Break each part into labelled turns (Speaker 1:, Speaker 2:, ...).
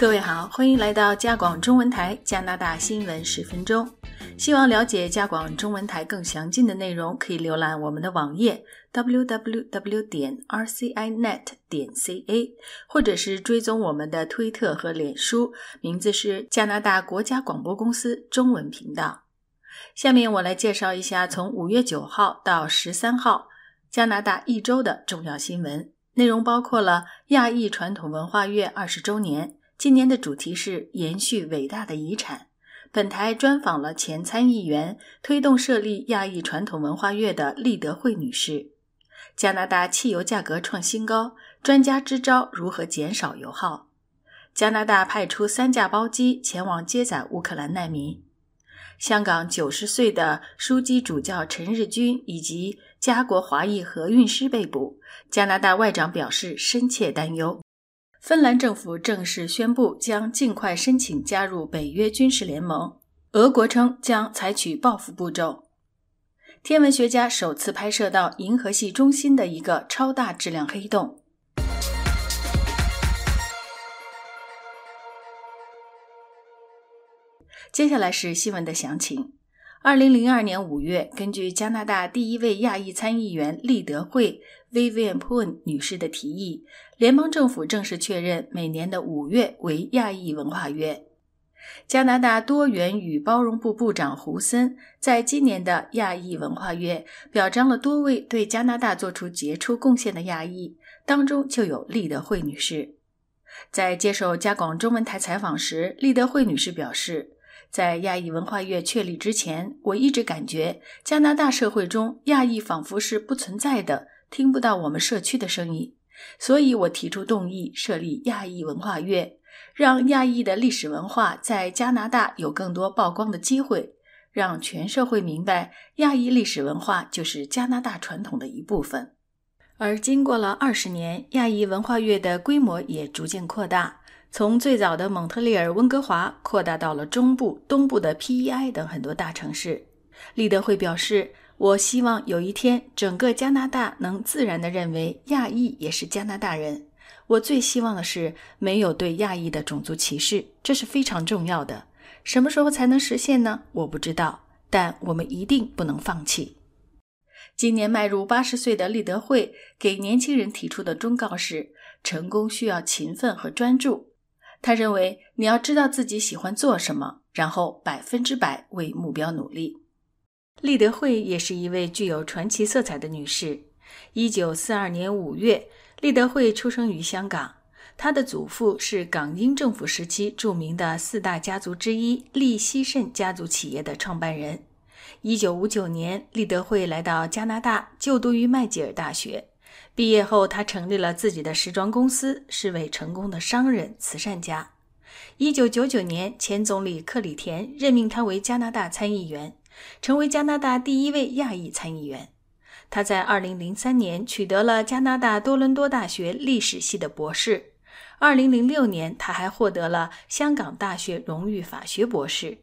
Speaker 1: 各位好，欢迎来到加广中文台加拿大新闻十分钟。希望了解加广中文台更详尽的内容，可以浏览我们的网页 www 点 rcinet 点 ca，或者是追踪我们的推特和脸书，名字是加拿大国家广播公司中文频道。下面我来介绍一下从五月九号到十三号加拿大一周的重要新闻内容，包括了亚裔传统文化月二十周年。今年的主题是延续伟大的遗产。本台专访了前参议员、推动设立亚裔传统文化月的利德惠女士。加拿大汽油价格创新高，专家支招如何减少油耗？加拿大派出三架包机前往接载乌克兰难民。香港九十岁的枢机主教陈日君以及加国华裔合运师被捕，加拿大外长表示深切担忧。芬兰政府正式宣布将尽快申请加入北约军事联盟。俄国称将采取报复步骤。天文学家首次拍摄到银河系中心的一个超大质量黑洞。接下来是新闻的详情。二零零二年五月，根据加拿大第一位亚裔参议员利德惠 （Vivian Poon） 女士的提议，联邦政府正式确认每年的五月为亚裔文化月。加拿大多元与包容部部长胡森在今年的亚裔文化月表彰了多位对加拿大做出杰出贡献的亚裔，当中就有利德惠女士。在接受加广中文台采访时，利德惠女士表示。在亚裔文化月确立之前，我一直感觉加拿大社会中亚裔仿佛是不存在的，听不到我们社区的声音。所以我提出动议设立亚裔文化月，让亚裔的历史文化在加拿大有更多曝光的机会，让全社会明白亚裔历史文化就是加拿大传统的一部分。而经过了二十年，亚裔文化月的规模也逐渐扩大。从最早的蒙特利尔、温哥华扩大到了中部、东部的 PEI 等很多大城市。利德会表示：“我希望有一天，整个加拿大能自然地认为亚裔也是加拿大人。我最希望的是没有对亚裔的种族歧视，这是非常重要的。什么时候才能实现呢？我不知道，但我们一定不能放弃。”今年迈入八十岁的利德会给年轻人提出的忠告是：成功需要勤奋和专注。他认为你要知道自己喜欢做什么，然后百分之百为目标努力。利德惠也是一位具有传奇色彩的女士。一九四二年五月，利德惠出生于香港。她的祖父是港英政府时期著名的四大家族之一利希慎家族企业的创办人。一九五九年，利德惠来到加拿大就读于麦吉尔大学。毕业后，他成立了自己的时装公司，是位成功的商人、慈善家。一九九九年，前总理克里田任命他为加拿大参议员，成为加拿大第一位亚裔参议员。他在二零零三年取得了加拿大多伦多大学历史系的博士。二零零六年，他还获得了香港大学荣誉法学博士。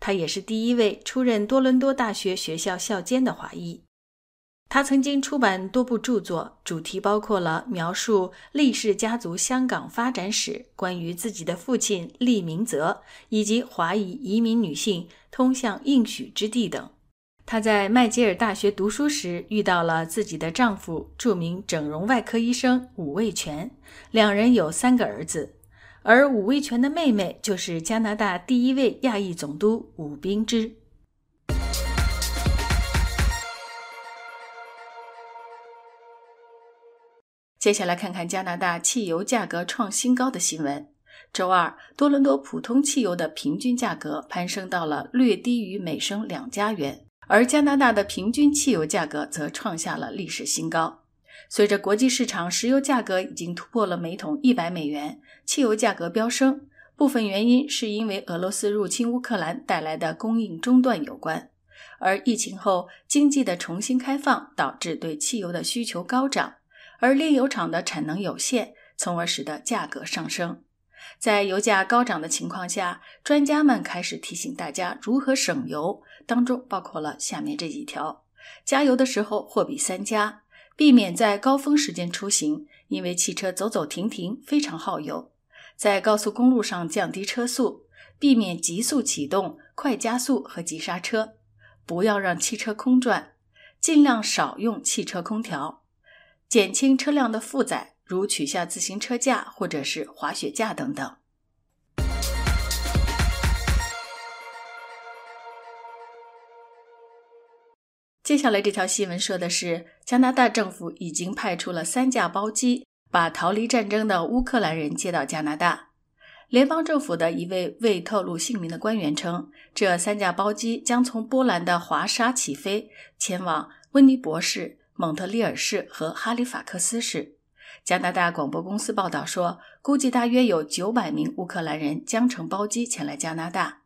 Speaker 1: 他也是第一位出任多伦多大学学校校监的华裔。他曾经出版多部著作，主题包括了描述利氏家族香港发展史、关于自己的父亲利明泽以及华裔移民女性通向应许之地等。他在麦吉尔大学读书时遇到了自己的丈夫，著名整容外科医生武卫全，两人有三个儿子，而武卫全的妹妹就是加拿大第一位亚裔总督武冰之。接下来看看加拿大汽油价格创新高的新闻。周二，多伦多普通汽油的平均价格攀升到了略低于每升两加元，而加拿大的平均汽油价格则创下了历史新高。随着国际市场石油价格已经突破了每桶一百美元，汽油价格飙升，部分原因是因为俄罗斯入侵乌克兰带来的供应中断有关，而疫情后经济的重新开放导致对汽油的需求高涨。而炼油厂的产能有限，从而使得价格上升。在油价高涨的情况下，专家们开始提醒大家如何省油，当中包括了下面这几条：加油的时候货比三家，避免在高峰时间出行，因为汽车走走停停非常耗油。在高速公路上降低车速，避免急速启动、快加速和急刹车，不要让汽车空转，尽量少用汽车空调，减轻车辆的负载，如取下自行车架或者是滑雪架等等。接下来这条新闻说的是，加拿大政府已经派出了三架包机，把逃离战争的乌克兰人接到加拿大。联邦政府的一位未透露姓名的官员称，这三架包机将从波兰的华沙起飞，前往温尼伯市、蒙特利尔市和哈利法克斯市。加拿大广播公司报道说，估计大约有九百名乌克兰人将乘包机前来加拿大。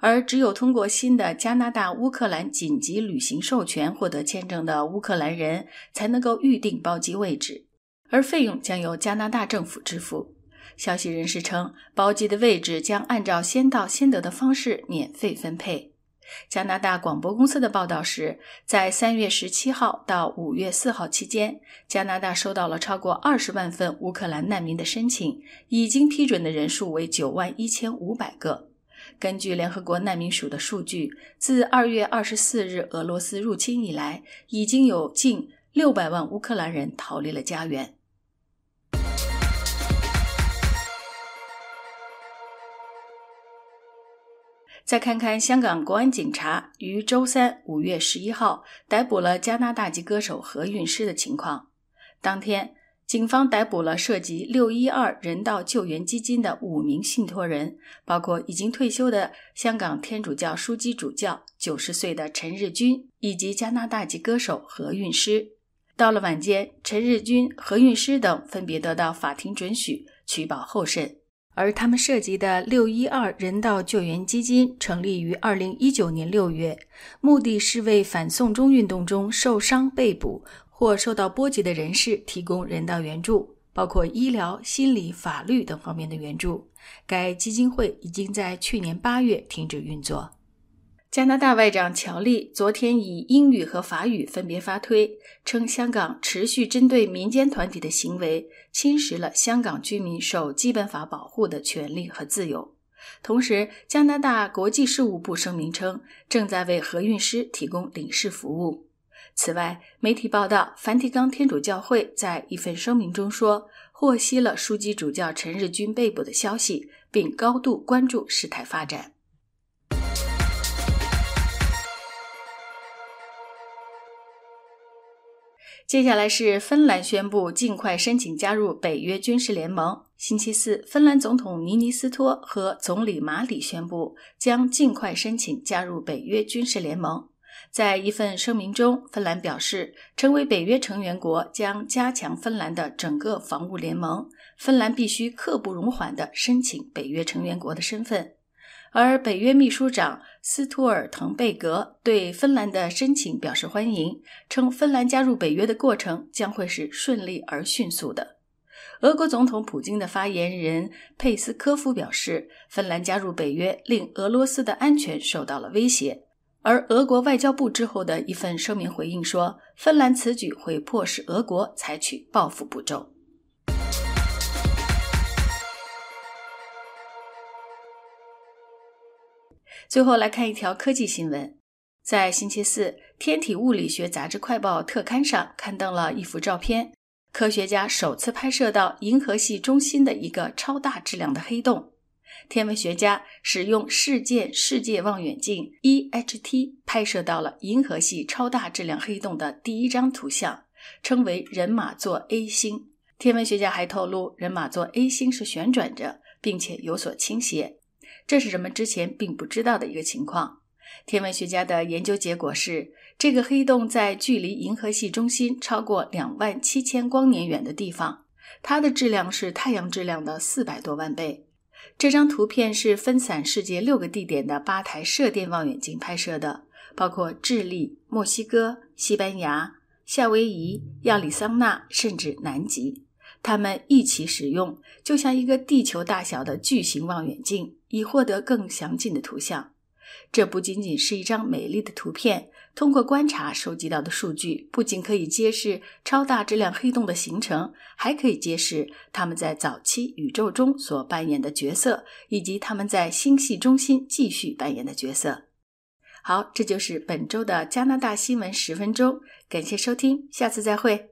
Speaker 1: 而只有通过新的加拿大乌克兰紧急旅行授权获得签证的乌克兰人，才能够预定包机位置，而费用将由加拿大政府支付。消息人士称，包机的位置将按照先到先得的方式免费分配。加拿大广播公司的报道是，在三月十七号到五月四号期间，加拿大收到了超过二十万份乌克兰难民的申请，已经批准的人数为九万一千五百个。根据联合国难民署的数据，自二月二十四日俄罗斯入侵以来，已经有近六百万乌克兰人逃离了家园。再看看香港国安警察于周三五月十一号逮捕了加拿大籍歌手何韵诗的情况，当天。警方逮捕了涉及六一二人道救援基金的五名信托人，包括已经退休的香港天主教枢机主教九十岁的陈日君，以及加拿大籍歌手何韵诗。到了晚间，陈日君、何韵诗等分别得到法庭准许取保候审。而他们涉及的六一二人道救援基金成立于二零一九年六月，目的是为反送中运动中受伤、被捕。或受到波及的人士提供人道援助，包括医疗、心理、法律等方面的援助。该基金会已经在去年八月停止运作。加拿大外长乔利昨天以英语和法语分别发推，称香港持续针对民间团体的行为侵蚀了香港居民受基本法保护的权利和自由。同时，加拿大国际事务部声明称，正在为何韵诗提供领事服务。此外，媒体报道，梵蒂冈天主教会在一份声明中说，获悉了枢机主教陈日君被捕的消息，并高度关注事态发展。接下来是芬兰宣布尽快申请加入北约军事联盟。星期四，芬兰总统尼尼斯托和总理马里宣布将尽快申请加入北约军事联盟。在一份声明中，芬兰表示，成为北约成员国将加强芬兰的整个防务联盟。芬兰必须刻不容缓地申请北约成员国的身份。而北约秘书长斯图尔滕贝格对芬兰的申请表示欢迎，称芬兰加入北约的过程将会是顺利而迅速的。俄国总统普京的发言人佩斯科夫表示，芬兰加入北约令俄罗斯的安全受到了威胁。而俄国外交部之后的一份声明回应说，芬兰此举会迫使俄国采取报复步骤。最后来看一条科技新闻，在星期四，《天体物理学杂志快报》特刊上刊登了一幅照片，科学家首次拍摄到银河系中心的一个超大质量的黑洞。天文学家使用事件世界望远镜 （EHT） 拍摄到了银河系超大质量黑洞的第一张图像，称为人马座 A 星。天文学家还透露，人马座 A 星是旋转着，并且有所倾斜，这是人们之前并不知道的一个情况。天文学家的研究结果是，这个黑洞在距离银河系中心超过两万七千光年远的地方，它的质量是太阳质量的四百多万倍。这张图片是分散世界六个地点的八台射电望远镜拍摄的，包括智利、墨西哥、西班牙、夏威夷、亚利桑那，甚至南极。它们一起使用，就像一个地球大小的巨型望远镜，以获得更详尽的图像。这不仅仅是一张美丽的图片，通过观察收集到的数据，不仅可以揭示超大质量黑洞的形成，还可以揭示它们在早期宇宙中所扮演的角色，以及它们在星系中心继续扮演的角色。好，这就是本周的加拿大新闻十分钟，感谢收听，下次再会。